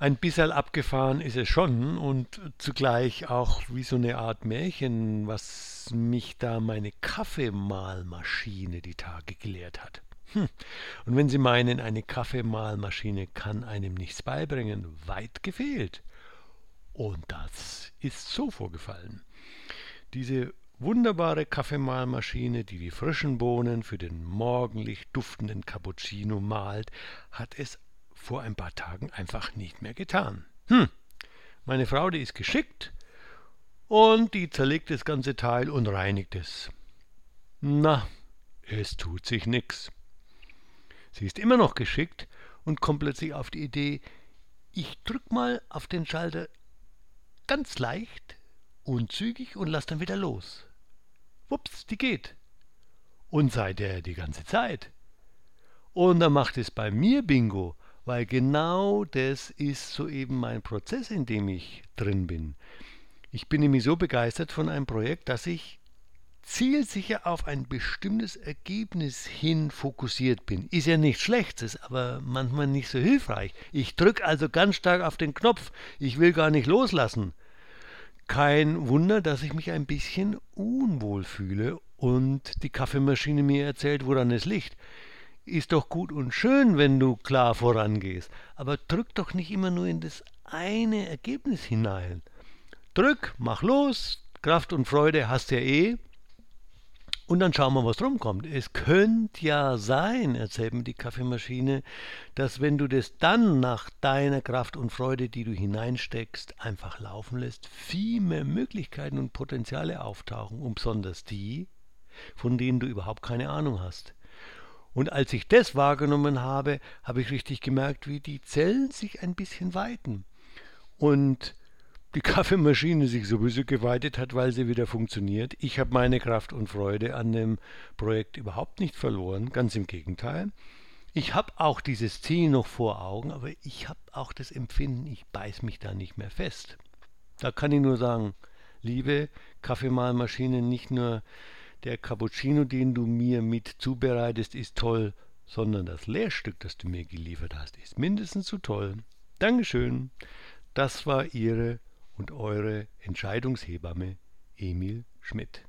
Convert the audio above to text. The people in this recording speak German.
Ein bisschen abgefahren ist es schon und zugleich auch wie so eine Art Märchen, was mich da meine Kaffeemahlmaschine die Tage gelehrt hat. Hm. Und wenn Sie meinen, eine Kaffeemahlmaschine kann einem nichts beibringen, weit gefehlt. Und das ist so vorgefallen. Diese wunderbare Kaffeemahlmaschine, die die frischen Bohnen für den morgendlich duftenden Cappuccino mahlt, hat es vor ein paar Tagen einfach nicht mehr getan. Hm, meine Frau, die ist geschickt und die zerlegt das ganze Teil und reinigt es. Na, es tut sich nix. Sie ist immer noch geschickt und kommt plötzlich auf die Idee, ich drück mal auf den Schalter ganz leicht und zügig und lass dann wieder los. Wups, die geht. Und seit der die ganze Zeit. Und dann macht es bei mir Bingo weil genau das ist soeben mein Prozess, in dem ich drin bin. Ich bin nämlich so begeistert von einem Projekt, dass ich zielsicher auf ein bestimmtes Ergebnis hin fokussiert bin. Ist ja nichts Schlechtes, aber manchmal nicht so hilfreich. Ich drücke also ganz stark auf den Knopf. Ich will gar nicht loslassen. Kein Wunder, dass ich mich ein bisschen unwohl fühle und die Kaffeemaschine mir erzählt, woran es liegt ist doch gut und schön, wenn du klar vorangehst, aber drück doch nicht immer nur in das eine Ergebnis hinein. Drück, mach los, Kraft und Freude hast ja eh. Und dann schauen wir, was rumkommt. Es könnte ja sein, erzählt mir die Kaffeemaschine, dass wenn du das dann nach deiner Kraft und Freude, die du hineinsteckst, einfach laufen lässt, viel mehr Möglichkeiten und Potenziale auftauchen, und besonders die, von denen du überhaupt keine Ahnung hast. Und als ich das wahrgenommen habe, habe ich richtig gemerkt, wie die Zellen sich ein bisschen weiten. Und die Kaffeemaschine sich sowieso geweitet hat, weil sie wieder funktioniert. Ich habe meine Kraft und Freude an dem Projekt überhaupt nicht verloren, ganz im Gegenteil. Ich habe auch dieses Ziel noch vor Augen, aber ich habe auch das Empfinden, ich beiß mich da nicht mehr fest. Da kann ich nur sagen, liebe Kaffeemahlmaschine, nicht nur der Cappuccino, den du mir mit zubereitest, ist toll, sondern das Lehrstück, das du mir geliefert hast, ist mindestens so toll. Dankeschön. Das war Ihre und eure Entscheidungshebamme Emil Schmidt.